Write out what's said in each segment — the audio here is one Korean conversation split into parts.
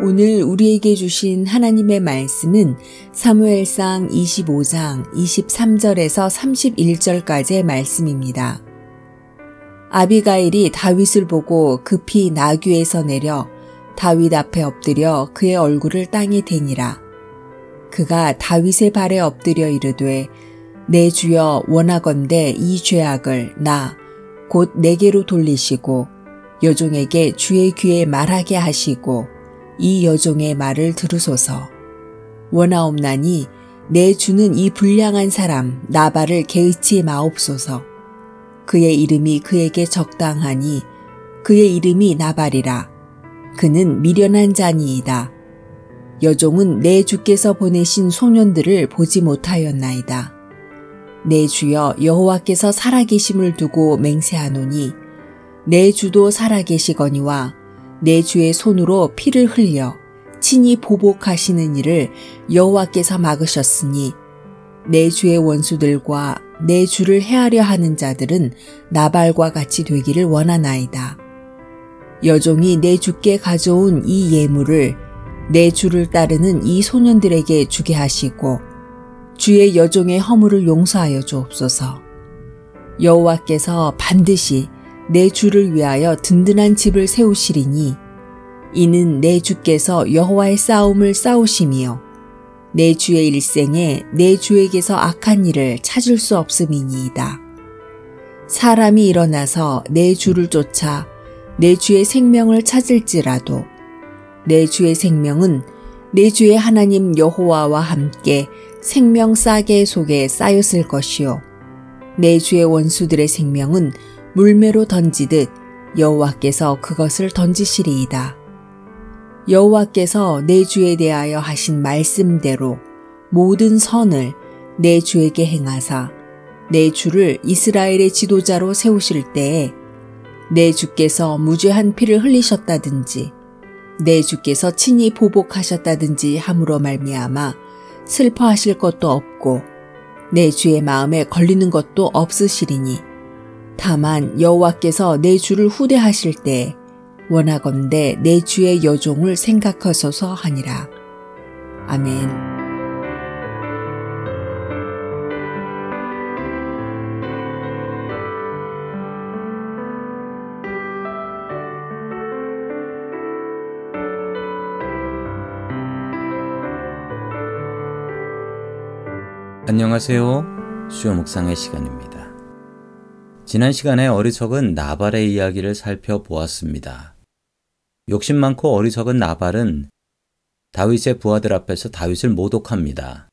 오늘 우리에게 주신 하나님의 말씀은 사무엘상 25장 23절에서 31절까지의 말씀입니다. 아비가일이 다윗을 보고 급히 나귀에서 내려 다윗 앞에 엎드려 그의 얼굴을 땅에 대니라. 그가 다윗의 발에 엎드려 이르되 내 주여 원하건대 이 죄악을 나 곧 내게로 돌리시고 여종에게 주의 귀에 말하게 하시고 이 여종의 말을 들으소서. 원하옵나니 내 주는 이 불량한 사람 나발을 개의치 마옵소서. 그의 이름이 그에게 적당하니 그의 이름이 나발이라. 그는 미련한 자니이다. 여종은 내 주께서 보내신 소년들을 보지 못하였나이다. 내 주여 여호와께서 살아계심을 두고 맹세하노니 내 주도 살아계시거니와 내 주의 손으로 피를 흘려 친히 보복하시는 일을 여호와께서 막으셨으니 내 주의 원수들과 내 주를 해하려 하는 자들은 나발과 같이 되기를 원하나이다. 여종이 내 주께 가져온 이 예물을 내 주를 따르는 이 소년들에게 주게 하시고 주의 여종의 허물을 용서하여 주옵소서. 여호와께서 반드시 내 주를 위하여 든든한 집을 세우시리니 이는 내 주께서 여호와의 싸움을 싸우심이요 내 주의 일생에 내 주에게서 악한 일을 찾을 수 없음이니이다. 사람이 일어나서 내 주를 쫓아 내 주의 생명을 찾을지라도 내 주의 생명은 내 주의 하나님 여호와와 함께 생명 싸게 속에 쌓였을 것이요 내 주의 원수들의 생명은 물매로 던지듯 여호와께서 그것을 던지시리이다. 여호와께서 내 주에 대하여 하신 말씀대로 모든 선을 내 주에게 행하사 내 주를 이스라엘의 지도자로 세우실 때에 내 주께서 무죄한 피를 흘리셨다든지 내 주께서 친히 보복하셨다든지 함으로 말미암아 슬퍼하실 것도 없고 내 주의 마음에 걸리는 것도 없으시리니 다만 여호와께서 내 주를 후대하실 때 원하건대 내 주의 여종을 생각하소서 하니라. 아멘. 안녕하세요. 수요 묵상의 시간입니다. 지난 시간에 어리석은 나발의 이야기를 살펴보았습니다. 욕심 많고 어리석은 나발은 다윗의 부하들 앞에서 다윗을 모독합니다.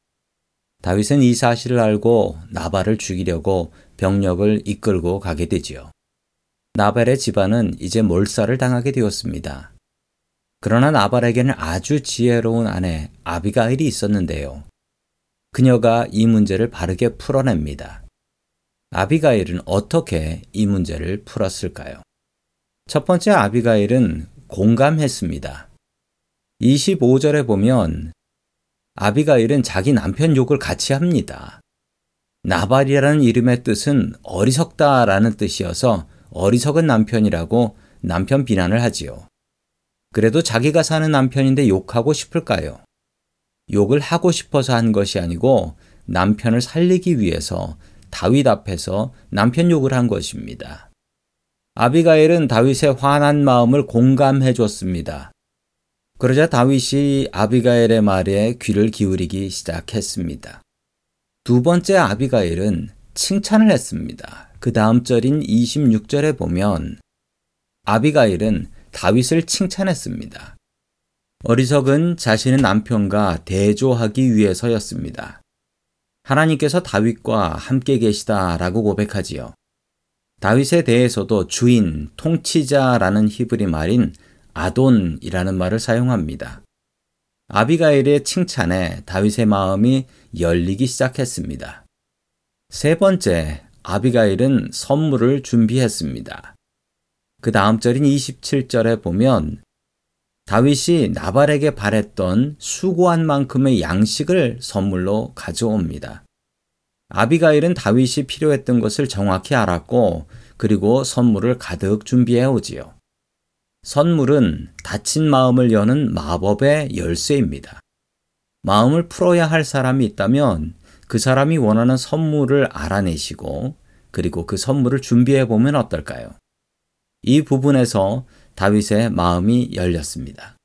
다윗은 이 사실을 알고 나발을 죽이려고 병력을 이끌고 가게 되지요. 나발의 집안은 이제 몰살을 당하게 되었습니다. 그러나 나발에게는 아주 지혜로운 아내 아비가일이 있었는데요. 그녀가 이 문제를 바르게 풀어냅니다. 아비가일은 어떻게 이 문제를 풀었을까요? 첫 번째 아비가일은 공감했습니다. 25절에 보면 아비가일은 자기 남편 욕을 같이 합니다. 나발이라는 이름의 뜻은 어리석다라는 뜻이어서 어리석은 남편이라고 남편 비난을 하지요. 그래도 자기가 사는 남편인데 욕하고 싶을까요? 욕을 하고 싶어서 한 것이 아니고 남편을 살리기 위해서 다윗 앞에서 남편 욕을 한 것입니다. 아비가일은 다윗의 화난 마음을 공감해 줬습니다. 그러자 다윗이 아비가일의 말에 귀를 기울이기 시작했습니다. 두 번째 아비가일은 칭찬을 했습니다. 그 다음 절인 26절에 보면 아비가일은 다윗을 칭찬했습니다. 어리석은 자신의 남편과 대조하기 위해서였습니다. 하나님께서 다윗과 함께 계시다라고 고백하지요. 다윗에 대해서도 주인, 통치자라는 히브리 말인 아돈이라는 말을 사용합니다. 아비가일의 칭찬에 다윗의 마음이 열리기 시작했습니다. 세 번째, 아비가일은 선물을 준비했습니다. 그 다음 절인 27절에 보면 다윗이 나발에게 바랬던 수고한 만큼의 양식을 선물로 가져옵니다. 아비가일은 다윗이 필요했던 것을 정확히 알았고 그리고 선물을 가득 준비해 오지요. 선물은 닫힌 마음을 여는 마법의 열쇠입니다. 마음을 풀어야 할 사람이 있다면 그 사람이 원하는 선물을 알아내시고 그리고 그 선물을 준비해 보면 어떨까요? 이 부분에서 다윗의 마음이 열렸습니다.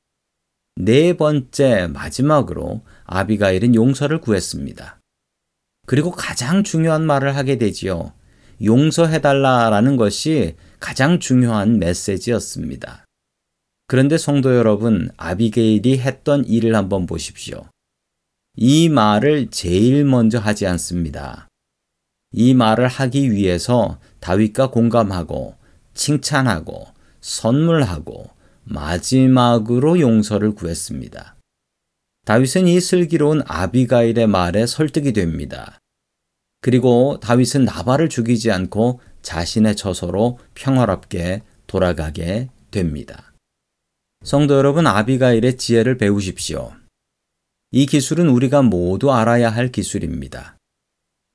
네 번째 마지막으로 아비가일은 용서를 구했습니다. 그리고 가장 중요한 말을 하게 되지요. 용서해달라라는 것이 가장 중요한 메시지였습니다. 그런데 성도 여러분, 아비게일이 했던 일을 한번 보십시오. 이 말을 제일 먼저 하지 않습니다. 이 말을 하기 위해서 다윗과 공감하고 칭찬하고 선물하고 마지막으로 용서를 구했습니다. 다윗은 이 슬기로운 아비가일의 말에 설득이 됩니다. 그리고 다윗은 나발을 죽이지 않고 자신의 처소로 평화롭게 돌아가게 됩니다. 성도 여러분, 아비가일의 지혜를 배우십시오. 이 기술은 우리가 모두 알아야 할 기술입니다.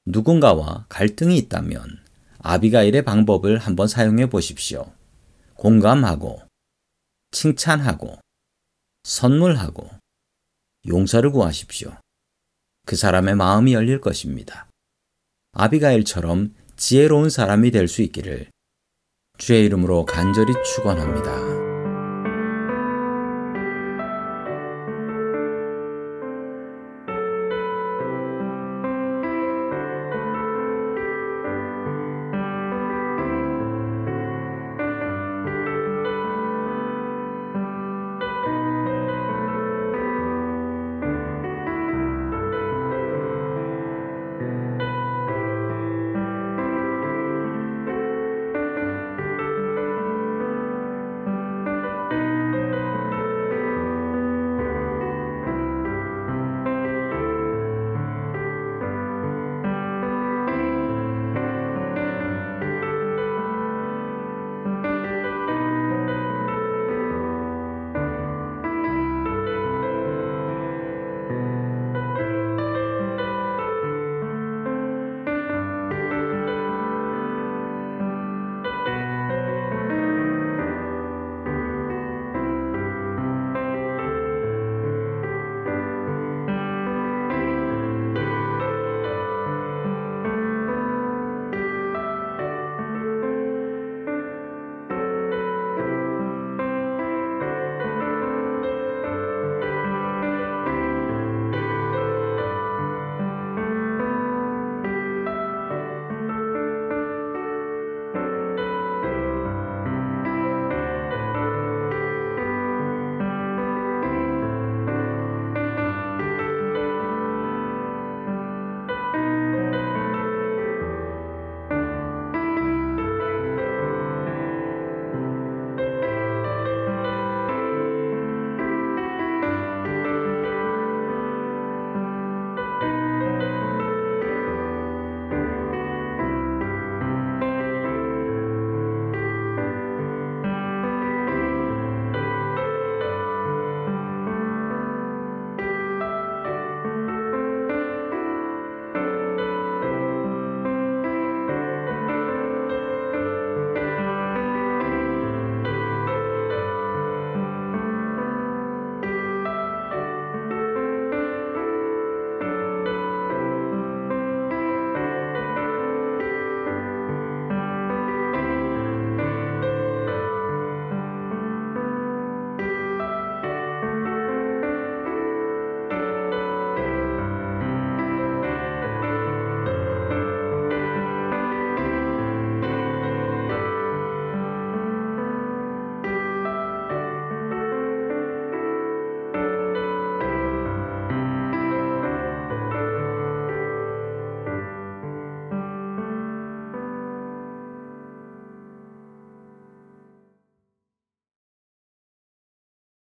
누군가와 갈등이 있다면 아비가일의 방법을 한번 사용해 보십시오. 공감하고, 칭찬하고, 선물하고, 용서를 구하십시오. 그 사람의 마음이 열릴 것입니다. 아비가일처럼 지혜로운 사람이 될 수 있기를 주의 이름으로 간절히 축원합니다.